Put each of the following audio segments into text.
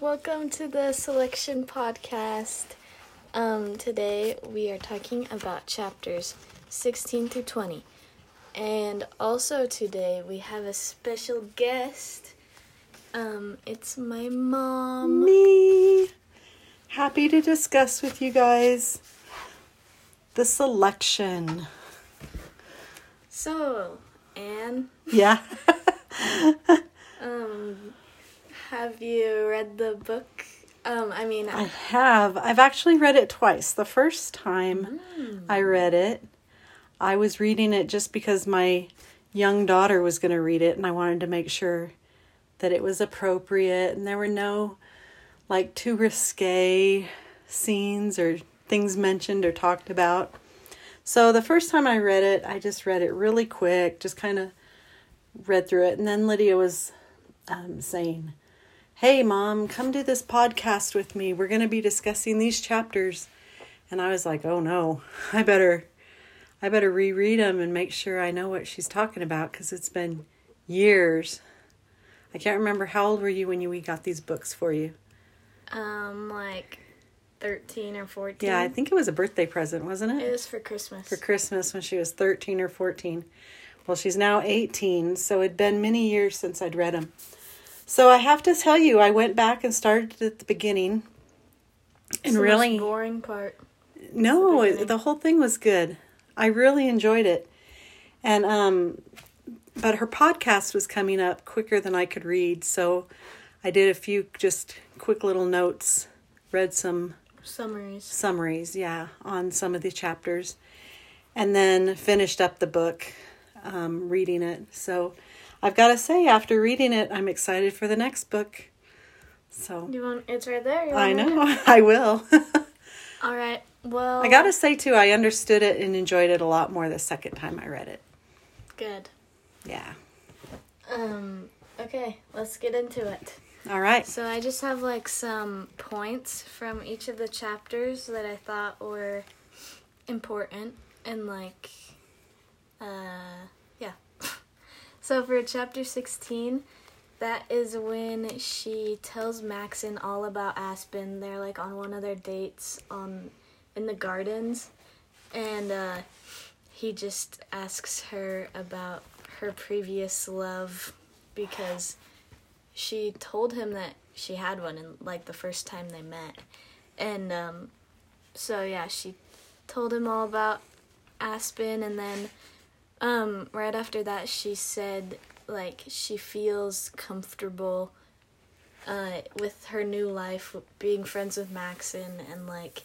welcome to the Selection Podcast. Um, today we are talking about chapters 16 through 20. And also today we have a special guest. Um, it's my mom. Me. Happy to discuss with you guys the selection. So, Ann, Yeah. um, have you read the book? Um, I mean, I have. I've actually read it twice. The first time I read it, I was reading it just because my young daughter was going to read it and I wanted to make sure that it was appropriate and there were no like too risque scenes or things mentioned or talked about. So the first time I read it, I just read it really quick, just kind of read through it. And then Lydia was um, saying, Hey, mom, come do this podcast with me. We're going to be discussing these chapters. And I was like, Oh no, I better. I better reread them and make sure I know what she's talking about because it's been years. I can't remember how old were you when you we got these books for you. um, like 13 or 14. Yeah, I think it was a birthday present, wasn't it it? was for Christmas. For Christmas when she was 13 or 14. Well, she's now 18, so it'd been many years since I'd read them. So I have to tell you, I went back and started at the beginning. And the really, boring part. no, the the whole thing was good. I really enjoyed it. And um but her podcast was coming up quicker than I could read, so I did a few just quick little notes, read some Summaries. summaries, yeah, on some of the chapters, and then finished up the book, um, reading it. So I've got to say, after reading it, I'm excited for the next book. So You want? It's right there. I want it? know, I will. All right. Well, I got to say, too, I understood it and enjoyed it a lot more the second time I read it. Good. Yeah. Um. Okay. Let's get into it. All right. So I just have like some points from each of the chapters that I thought were important and like, uh. So for chapter sixteen, that is when she tells Maxon all about Aspen. They're like on one of their dates on in the gardens, and uh, he just asks her about her previous love because she told him that she had one in like the first time they met and um so yeah she told him all about aspen and then um right after that she said like she feels comfortable uh with her new life being friends with maxon and like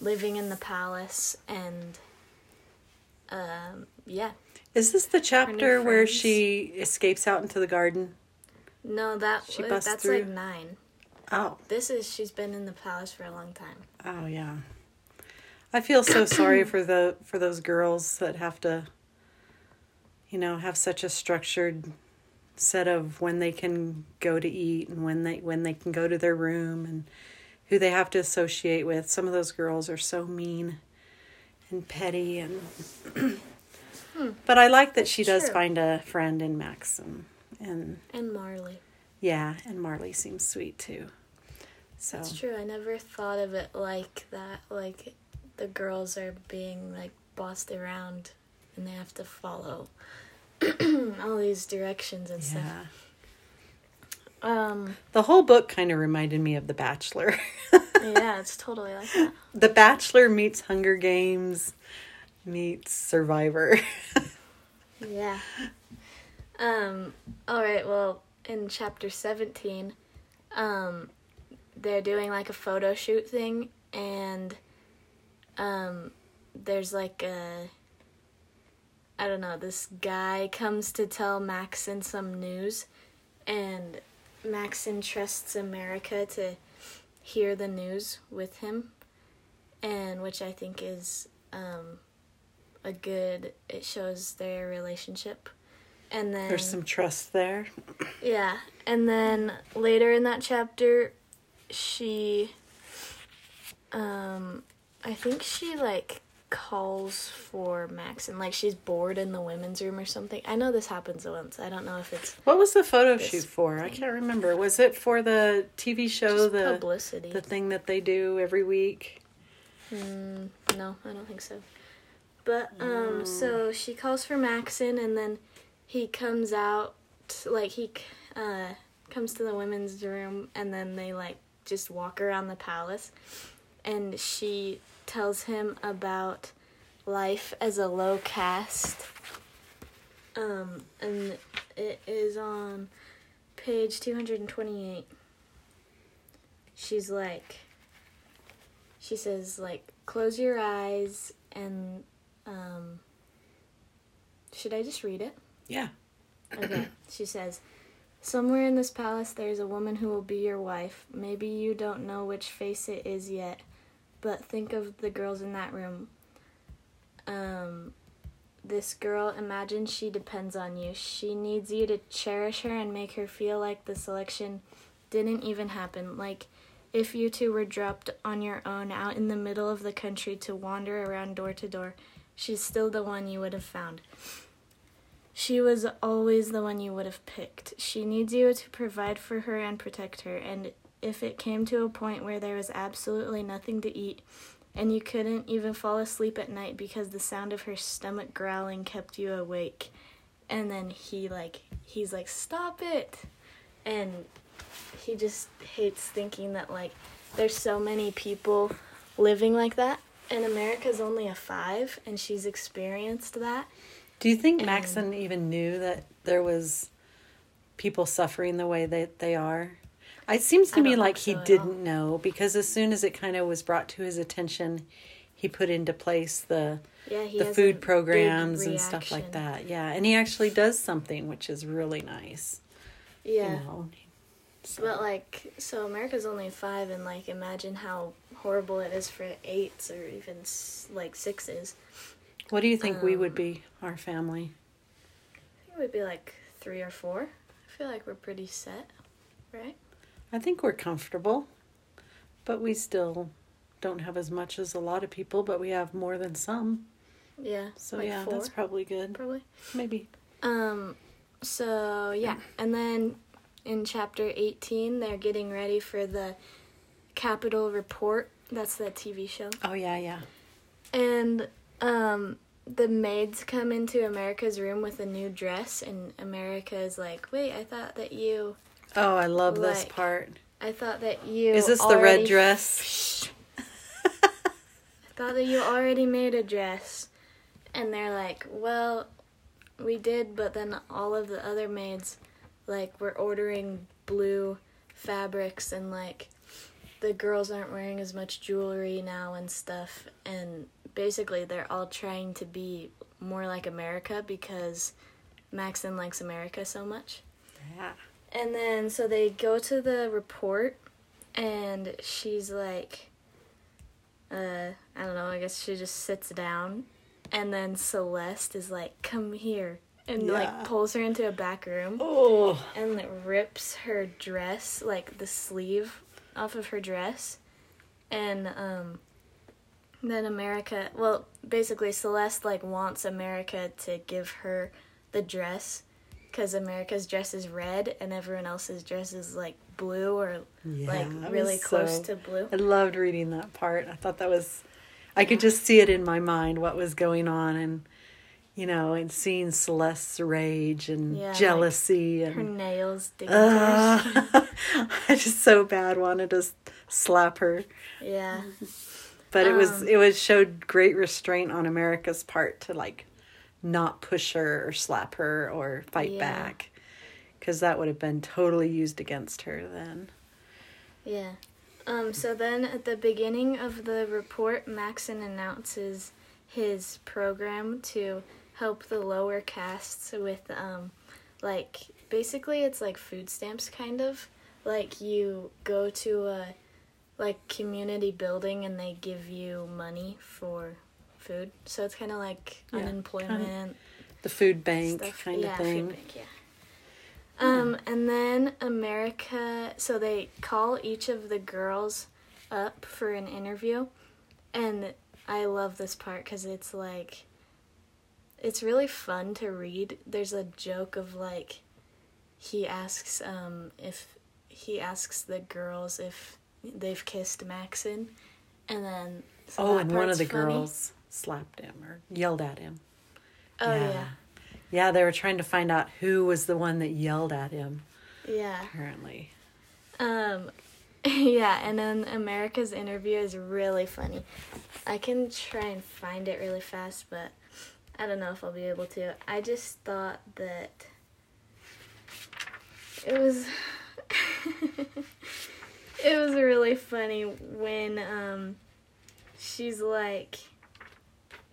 living in the palace and um yeah Is this the chapter where she escapes out into the garden? no that She that's through? like nine Oh. this is she's been in the palace for a long time Oh yeah. I feel so sorry for the for those girls that have to you know, have such a structured set of when they can go to eat and when they when they can go to their room and who they have to associate with. Some of those girls are so mean and petty and hmm. But I like that she does True. find a friend in Maxon, and and marlee yeah, and Marlee seems sweet too. So It's true. I never thought of it like that. Like the girls are being like bossed around and they have to follow all these directions and yeah. stuff. Um The whole book kind of reminded me of The Bachelor. yeah, it's totally like that. the Bachelor meets Hunger Games meets Survivor. Yeah. Um all right, well, in chapter 17, um they're doing like a photo shoot thing and um there's like a I don't know, this guy comes to tell Maxon some news and Maxon trusts America to hear the news with him and which I think is um a good it shows their relationship. And then There's some trust there. yeah, and then later in that chapter, she, um, I think she like calls for Maxon like she's bored in the women's room or something. I know this happens once. I don't know if it's What was the photo shoot for? I can't remember. Was it for the TV show, just the publicity. the thing that they do every week? Mm, no, I don't think so. But um, so she calls for Maxon, and then he comes out, like he uh comes to the women's room, and then they like just walk around the palace, and she tells him about life as a low caste. Um, and it is on page two hundred and twenty-eight. She's like she says like close your eyes and um should i just read it Yeah. okay she says somewhere in this palace there's a woman who will be your wife maybe you don't know which face it is yet but think of the girls in that room um this girl imagine she depends on you she needs you to cherish her and make her feel like the selection didn't even happen like if you two were dropped on your own out in the middle of the country to wander around door to door, she's still the one you would have found. She was always the one you would have picked. She needs you to provide for her and protect her, and if it came to a point where there was absolutely nothing to eat, and you couldn't even fall asleep at night because the sound of her stomach growling kept you awake, and then he like he's like stop it, and he just hates thinking that like there's so many people living like that and America's only a 5 and she's experienced that. Do you think And- Maxon even knew that there was people suffering the way that they are? It seems to I me like he so all. didn't know because as soon as it kind of was brought to his attention, he put into place the Yeah, the food programs and stuff like that. Yeah, and he actually does something which is really nice. Yeah. You know. So- But like so America's only 5 and like imagine how horrible it is for 8s or even s- like 6s. what do you think we um, would be, our family? I think we'd be like 3 or 4. I feel like we're pretty set, right? I think we're comfortable, but we still don't have as much as a lot of people, but we have more than some. Yeah. So like yeah, four, that's probably good. probably. Maybe. Um, so yeah, and then in chapter 18, they're getting ready for the Capitol Report. That's that TV show. Oh yeah, yeah. And um, the maids come into America's room with a new dress, and America is like, "Wait, I thought that you, Oh, I love this part. I thought that you." Is this the red dress? I thought that you already made a dress. And they're like, well, we did, but then all of the other maids, like, were ordering blue fabrics, and, like, the girls aren't wearing as much jewelry now and stuff. And basically, they're all trying to be more like America because Maxon likes America so much. Yeah. And then so they go to the report and she's like uh I don't know, I guess she just sits down and then Celeste is like, "Come here." And Yeah. like pulls her into a back room Oh. and like, rips her dress, like the sleeve off of her dress. And um then America, well, basically Celeste like wants America to give her the dress cuz America's dress is red and everyone else's dress is like blue or Yeah, like really close so- to blue. I loved reading that part. I thought that was I could just see it in my mind what was going on and you know, and seeing Celeste's rage and Yeah, like jealousy Her and nails digging her skin. uh, I just so bad wanted to slap her. Yeah. But it was Um, it was showed great restraint on America's part to like not push her or slap her or fight Yeah. back because that would have been totally used against her then. Yeah. Um, so then at the beginning of the report, Maxon announces his program to help the lower castes with, um, like, basically it's like food stamps kind of. Like, you go to a, like, community building and they give you money for food. So it's kind of like Yeah, unemployment The food bank stuff. kind yeah, of food thing. bank, yeah. Um, and then America, so they call each of the girls up for an interview, and I love this part because it's like, it's really fun to read. There's a joke of like, he asks um, if he asks the girls if they've kissed Maxon, and then so oh, and one of the funny. girls slapped him or yelled at him. Oh yeah. yeah, Yeah, they were trying to find out who was the one that yelled at him, yeah. apparently. Um, yeah, and then America's interview is really funny. I can try and find it really fast, but I don't know if I'll be able to. I just thought that it was it was really funny when um she's like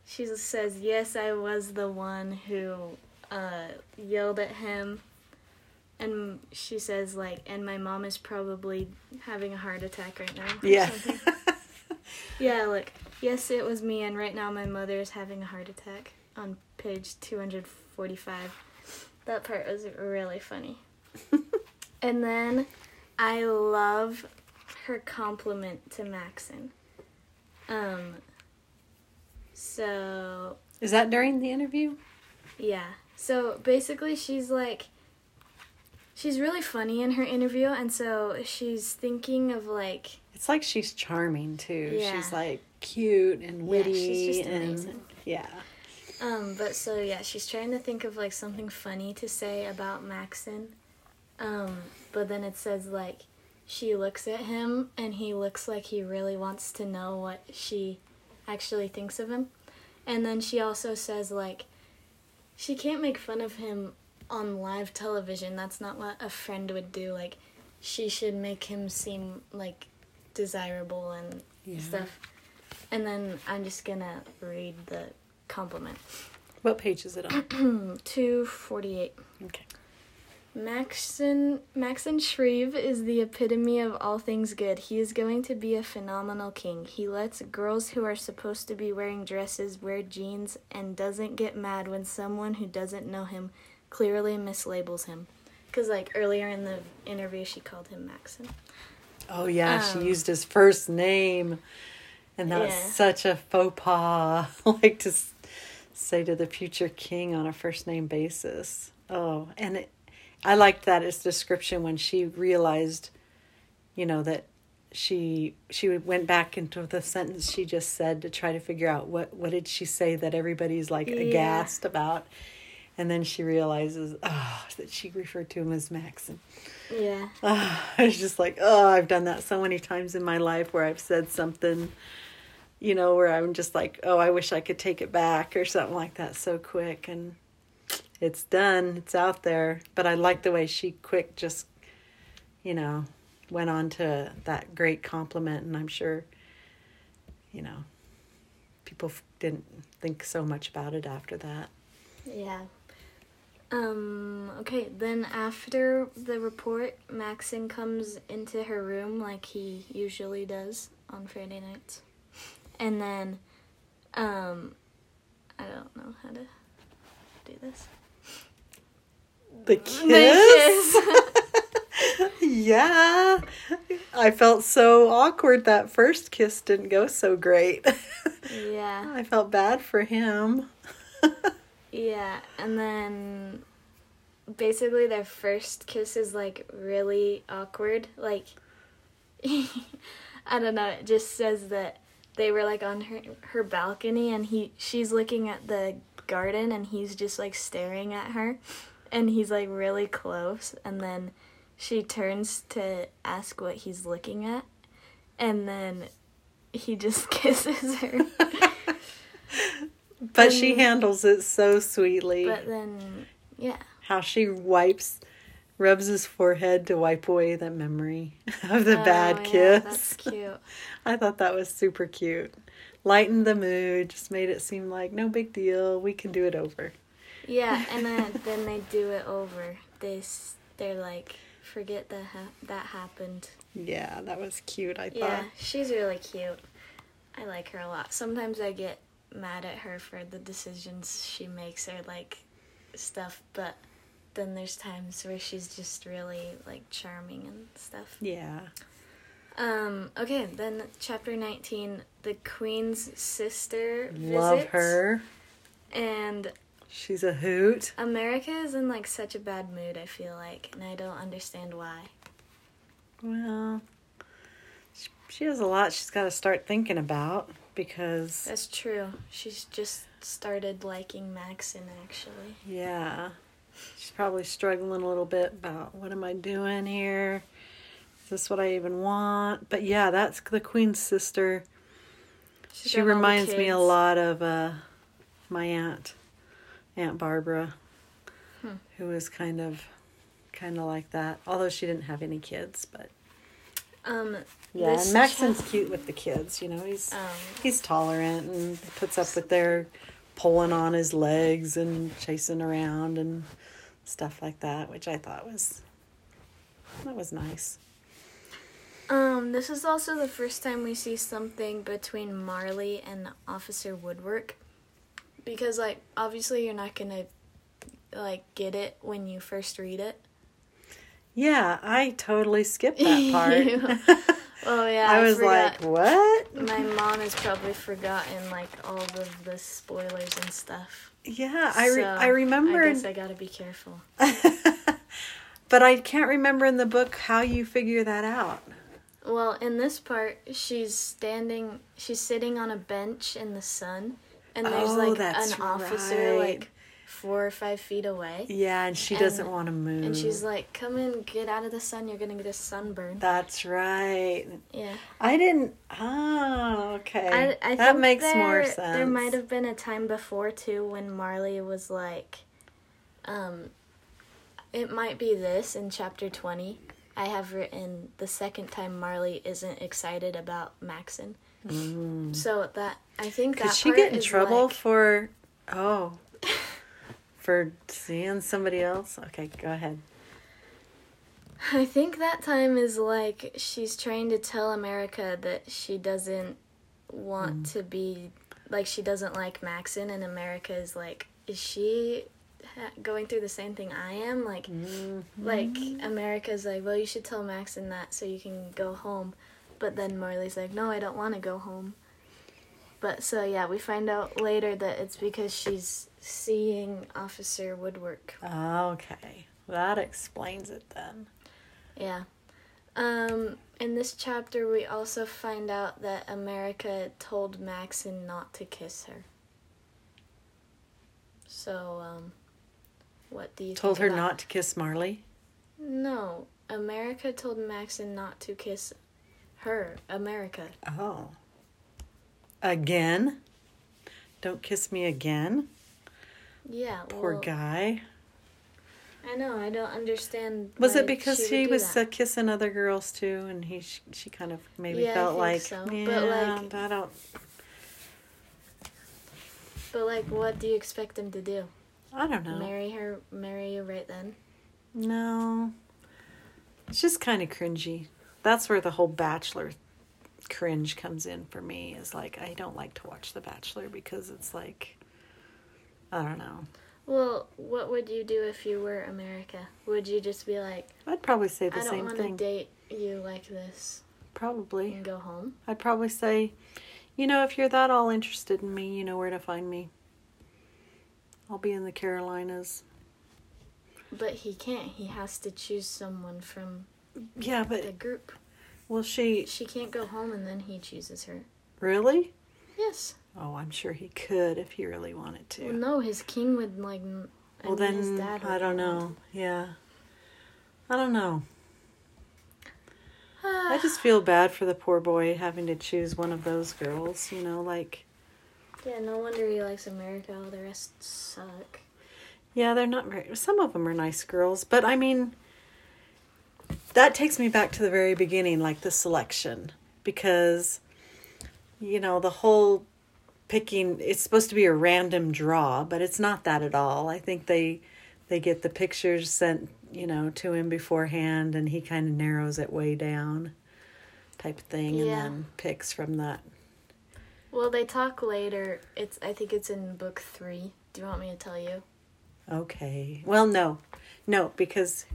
she says yes I was the one who uh yelled at him. And she says like and my mom is probably having a heart attack right now Yeah. yeah like yes it was me and right now my mother is having a heart attack on page 245 that part was really funny. And then i love her compliment to maxon. Um so Is that during the interview? yeah. So basically, she's like, she's really funny in her interview, and so she's thinking of like, It's like she's charming too. Yeah. She's like cute and witty yeah, she's just and amazing. yeah. um, but so yeah, she's trying to think of like something funny to say about Maxon, um, but then it says like, she looks at him and he looks like he really wants to know what she actually thinks of him, and then she also says like, she can't make fun of him on live television. That's not what a friend would do. Like, she should make him seem like desirable and Yeah. stuff. And then I'm just gonna read the compliment. What page is it on? 248. okay. Maxon Maxon Schreave is the epitome of all things good. He is going to be a phenomenal king. He lets girls who are supposed to be wearing dresses wear jeans and doesn't get mad when someone who doesn't know him clearly mislabels him. Cuz like earlier in the interview she called him Maxon. Oh yeah, she Um, used his first name, and that was Yeah. such a faux pas. like to say to the future king on a first name basis. Oh, and it, I liked that as description when she realized, you know, that she she went back into the sentence she just said to try to figure out what what did she say that everybody's like Yeah. aghast about. And then she realizes, oh, that she referred to him as Max. And, Yeah. Ah, I was just like, oh, I've done that so many times in my life where I've said something, you know, where I'm just like, oh, I wish I could take it back or something like that so quick. And it's done, it's out there. But I like the way she quick just, you know, went on to that great compliment. And I'm sure, you know, people didn't think so much about it after that. Yeah. Um, okay, then after the report, Maxon comes into her room like he usually does on Friday nights. And then, um, I don't know how to do this. The kiss? yeah. I felt so awkward that first kiss didn't go so great. Yeah. I felt bad for him. Yeah, and then basically their first kiss is like really awkward. Like I don't know, it just says that they were like on her her balcony and he she's looking at the garden and he's just like staring at her and he's like really close and then she turns to ask what he's looking at and then he just kisses her. But she handles it so sweetly. but then yeah. How she wipes, rubs his forehead to wipe away that memory of the Oh, bad yeah, kiss. That's cute. I thought that was super cute. Lightened the mood, just made it seem like no big deal. We can do it over. Yeah, and then then they do it over. They they're like, forget that ha- that happened. Yeah, that was cute. I thought. Yeah, she's really cute. I like her a lot. Sometimes I get mad at her for the decisions she makes or like stuff, but then there's times where she's just really like charming and stuff. Yeah. Um, okay, then chapter 19, the queen's sister Love visits, her. And She's a hoot. America is in like such a bad mood, I feel like, and I don't understand why. Well, sh- she has a lot she's got to start thinking about because, That's true. She's just started liking Maxon, actually. yeah, she's probably struggling a little bit about what am I doing here? Is this what I even want? But yeah, that's the queen's sister. She's she got all the reminds me a kids. lot of uh, my aunt, Aunt Barbara, Hmm. who was kind of, kind of like that. Although she didn't have any kids, but Um, yeah. And Maxon's cute with the kids. You know, he's Um, he's tolerant and puts up with their pulling on his legs and chasing around and stuff like that, which I thought was that was nice. Um, this is also the first time we see something between Marlee and Officer Woodwork. Because like obviously you're not gonna like get it when you first read it. Yeah, I totally skipped that part. Oh yeah, I I, was forgot. like, "What?" My mom has probably forgotten like all of the spoilers and stuff. Yeah, I re- So, I remember, I guess I gotta be careful. but I can't remember in the book how you figure that out. Well, in this part, she's standing, she's sitting on a bench in the sun, and there's Oh, like an officer right. like four or five feet away. Yeah, and she And- doesn't want to move. And she's like, "Come in, get out of the sun. You're gonna get a sunburn." That's right. Yeah, I didn't. Oh, okay. I, I that think makes there, more sense. There might have been a time before too when Marlee was like, um, it might be this in chapter twenty. I have written the second time Marlee isn't excited about Maxon. So that I think Mm. Could that she get in trouble like- for? Oh, for seeing somebody else? Okay, go ahead. I think that time is like she's trying to tell America that she doesn't want Mm. to be like she doesn't like Maxon, and America is like, is she ha- going through the same thing I am? Like, like America's like, well, you should tell Maxon that so you can go home, but then Marlee's like, no, I don't want to go home. But so yeah, we find out later that it's because she's seeing Officer Woodwork. Okay, that explains it then. Yeah. Um, in this chapter, we also find out that America told Maxon not to kiss her. So, um, what do you Told her about- not to kiss Marlee. No, America told Maxon not to kiss her. America. Oh. Again? Don't kiss me again? Yeah. Poor well, guy. I know. I don't understand. Was it because he was uh, kissing other girls too, and he she, she kind of maybe Yeah, felt like, so, but, yeah, like- I don't. But like, what do you expect him to do? I don't know. Marry her? Marry you right then? No. It's just kind of cringy. That's where the whole Bachelor cringe comes in for me. Is like I don't like to watch The Bachelor because it's like I don't know. Well, what would you do if you were America? Would you just be like, I'd probably say the I don't same want to thing. date you like this Probably. and go home? I'd probably say, you know, if you're that all interested in me, you know where to find me. I'll be in the Carolinas. But he can't. He has to choose someone from Yeah, but the group. Well, she She can't go home and then he chooses her. really? Yes. Oh, I'm sure he could if he really wanted to. Well, no, his king would like. I Well, mean, his then I don't know. Yeah, I don't know. I just feel bad for the poor boy having to choose one of those girls. You know, like yeah, no wonder he likes America. All the rest suck. yeah, they're not very. Some of them are nice girls, but I mean, that takes me back to the very beginning, like the selection, because you know the whole picking. It's supposed to be a random draw, but it's not that at all. I think they they get the pictures sent, you know, to him beforehand, and he kind of narrows it way down, type of thing, Yeah. and then picks from that. Well, they talk later. It's. I think it's in book three. Do you want me to tell you? Okay. Well, no, no, because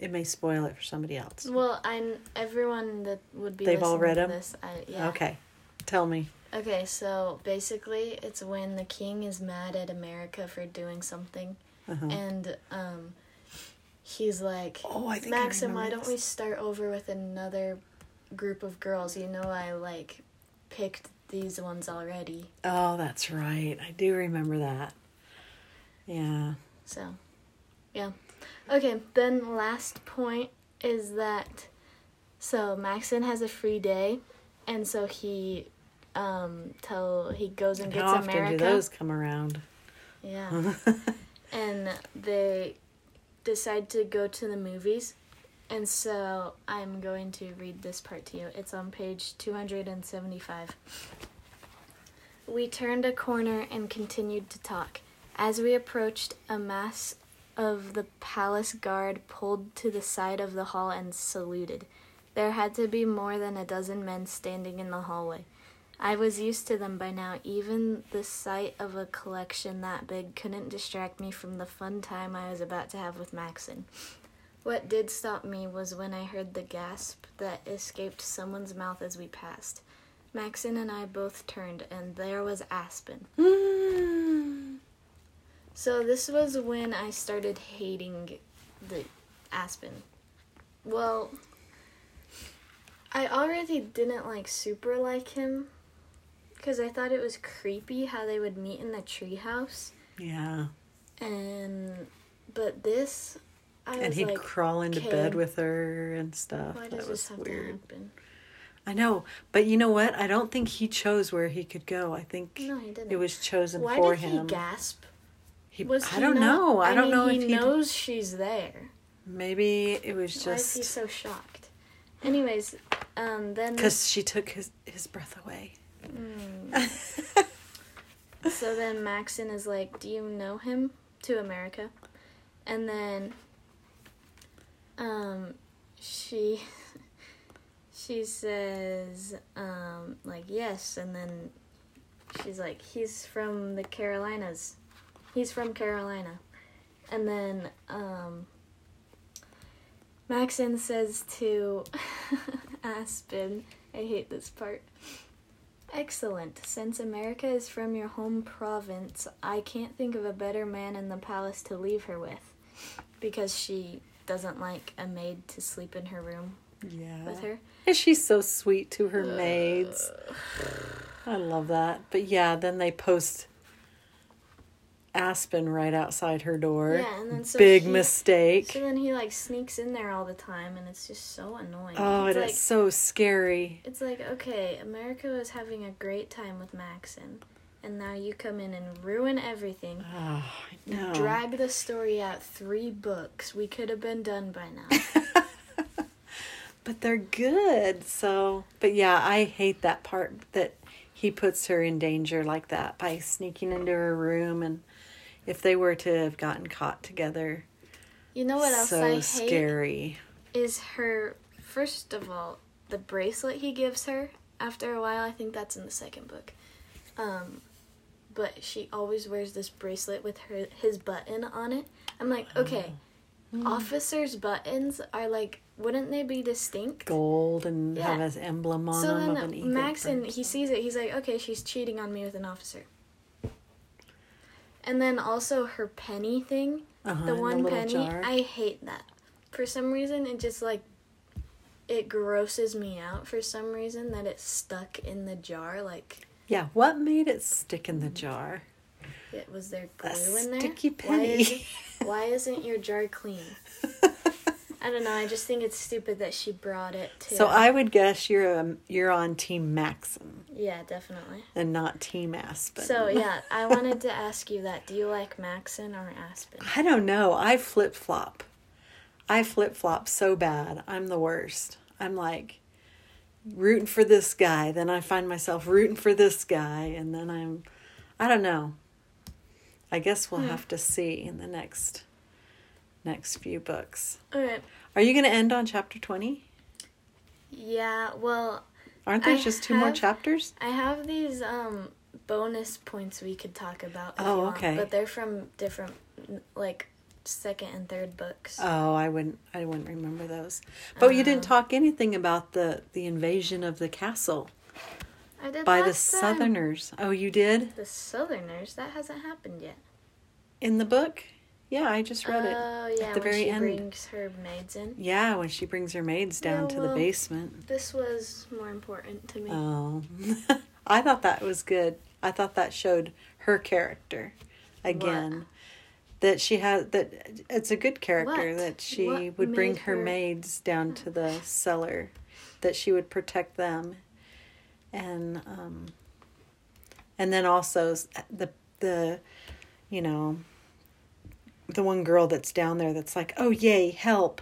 it may spoil it for somebody else. Well, I'm everyone that would be They've all read them. this. I, yeah. Okay, tell me. Okay, so basically, it's when the king is mad at America for doing something, Uh-huh. and um, he's like, Oh, I think I Maxim, why don't this." we start over with another group of girls? You know, I like picked these ones already. Oh, that's right. I do remember that. Yeah. So, yeah. Okay, then last point is that so Maxon has a free day, and so he um tell he goes and gets How often America. do those come around? Yeah. and they decide to go to the movies. And so I'm going to read this part to you. It's on page 275. We turned a corner and continued to talk. As we approached, a mass of the palace guard pulled to the side of the hall and saluted. There had to be more than a dozen men standing in the hallway. I was used to them by now. Even the sight of a collection that big couldn't distract me from the fun time I was about to have with Maxon. What did stop me was when I heard the gasp that escaped someone's mouth as we passed. Maxon and I both turned, and there was Aspen. So this was when I started hating the Aspen. Well, I already didn't like super like him because I thought it was creepy how they would meet in the treehouse, yeah. and but this, I was And he'd like, crawl into bed with her and stuff. Why that was this have weird. to happen? I know, but you know what? I don't think he chose where he could go. I think No, he didn't. it was chosen Why for did him. he gasp? He- Was I he don't not- know. I, don't mean, know he if he knows she's there. maybe it was just. Why is he so shocked? Anyways, um, then because she took his his breath away. Mm. so then Maxon is like, "Do you know him?" to America, and then um, she she says um like yes, and then she's like, "He's from the Carolinas. He's from Carolina," and then um. Maxon says to Aspen, I hate this part. Excellent. Since America is from your home province, I can't think of a better man in the palace to leave her with. Because she doesn't like a maid to sleep in her room Yeah. with her. And she's so sweet to her maids. I love that. But yeah, then they post Aspen right outside her door. Yeah, and then so Big he- mistake. So then he like sneaks in there all the time and it's just so annoying. oh, it's it like is so scary. it's like, okay, America was having a great time with Maxon. And now you come in and ruin everything. Oh, I know. Drag the story out three books. We could have been done by now. but they're good. So, but yeah, I hate that part that he puts her in danger like that by sneaking into her room and if they were to have gotten caught together, You know what else so I hate scary. is her. First of all, the bracelet he gives her. After a while, I think that's in the second book. Um, but she always wears this bracelet with her his button on it. I'm like, okay, Oh. officers' buttons are like, wouldn't they be distinct? Gold and Yeah. have an emblem on so them an then. Maxon, bird. he sees it. He's like, okay, she's cheating on me with an officer. And then also her penny thing, Uh-huh, the one little penny, jar. I hate that. For some reason, it just like it grosses me out. For some reason, that it's stuck in the jar, like Yeah, what made it stick in the jar? it was there A glue in there. sticky Why, penny. is, why isn't your jar clean? I don't know. I just think it's stupid that she brought it to. so I would guess you're um, you're on Team Maxon yeah, definitely. and not Team Aspen. So yeah, I wanted to ask you that. Do you like Maxon or Aspen? I don't know. I flip flop. I flip flop so bad. I'm the worst. I'm like rooting for this guy, then I find myself rooting for this guy, and then I'm I don't know. I guess we'll Hmm. have to see in the next next few books. All right. Are you going to end on chapter 20? Yeah. Well, Aren't there I just two more chapters? I have these um bonus points we could talk about. Oh, you want, okay. But they're from different like second and third books. Oh, I wouldn't. I wouldn't remember those. But you didn't talk anything about the the invasion of the castle I did by the last time. Southerners. Oh, you did The Southerners. That hasn't happened yet. in the book. Yeah, I just read it. Oh yeah, the when very she end. brings her maids in. Yeah, when she brings her maids down Yeah, to the basement. This was more important to me. Oh, I thought that was good. I thought that showed her character again. That she had that it's a good character What? that she What would bring her her- maids down to the cellar, that she would protect them, and um, and then also the the, you know, the one girl that's down there that's like, oh yay, help,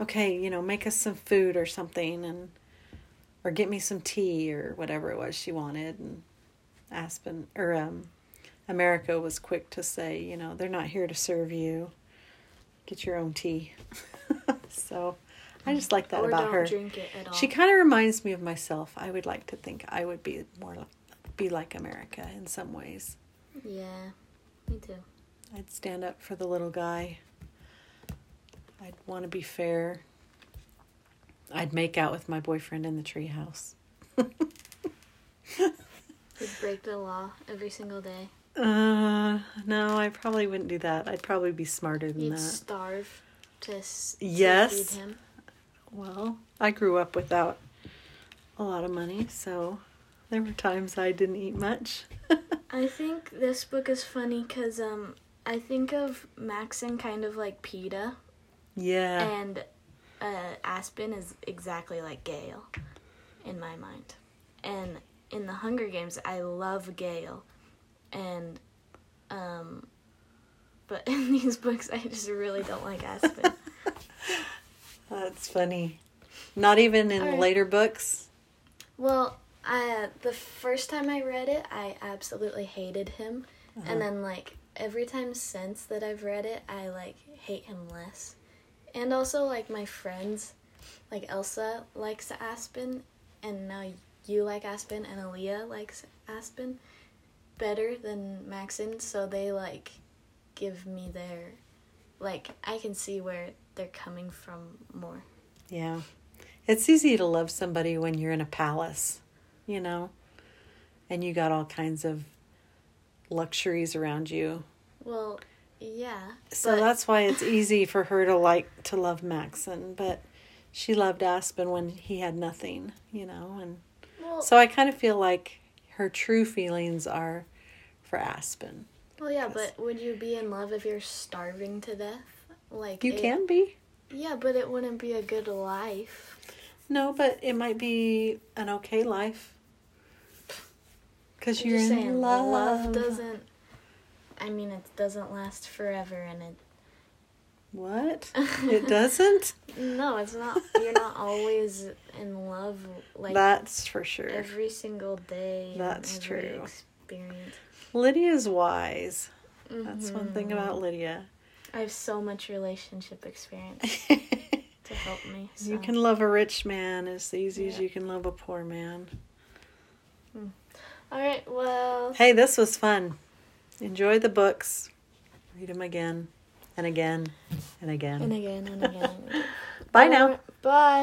okay, you know, make us some food or something, and or get me some tea or whatever it was she wanted. And aspen or um america was quick to say you know they're not here to serve you. Get your own tea. So i just like that or about her. drink it at all. she kind of reminds me of myself. I would like to think i would be more like, be like america in some ways. Yeah, me too. I'd stand up for the little guy i'd want to be fair i'd make out with my boyfriend in the treehouse You'd break the law every single day. Uh, no, I probably wouldn't do that. I'd probably be smarter than You'd that. starve to, s- to Yes. feed him. Well, I grew up without a lot of money, so there were times I didn't eat much. I think this book is funny because um, I think of Maxon kind of like Peeta, yeah. and uh, Aspen is exactly like Gale in my mind. And in the Hunger Games, I love Gale, and um, but in these books, I just really don't like Aspen. That's funny. Not even in Alright. later books. well, I the first time I read it, I absolutely hated him, Uh-huh. and then like every time since that I've read it, I like hate him less. And also like my friends, like Elsa likes Aspen, and now you like Aspen, and Aaliyah likes Aspen better than Maxon, so they like give me their like I can see where they're coming from more. Yeah. It's easy to love somebody when you're in a palace, you know, and you got all kinds of luxuries around you. Well, yeah. So but- that's why it's easy for her to like to love Maxon, but she loved Aspen when he had nothing, you know, and well, so I kind of feel like her true feelings are for Aspen. well, yeah. But would you be in love if you're starving to death? Like You it- can be. Yeah, but it wouldn't be a good life. No, but it might be an okay life. Cuz you're just in saying, love. love doesn't. I mean, it doesn't last forever, and it. What? It doesn't? No, it's not. You're not always in love like That's for sure. every single day. That's true. Experience. Lydia's wise. That's one thing Mhm. about Lydia. I have so much relationship experience to help me. So. You can love a rich man as easy as you can love a poor man. All right. Well. Hey, this was fun. Enjoy the books. Read them again and again and again. And again and again. Bye now. Bye.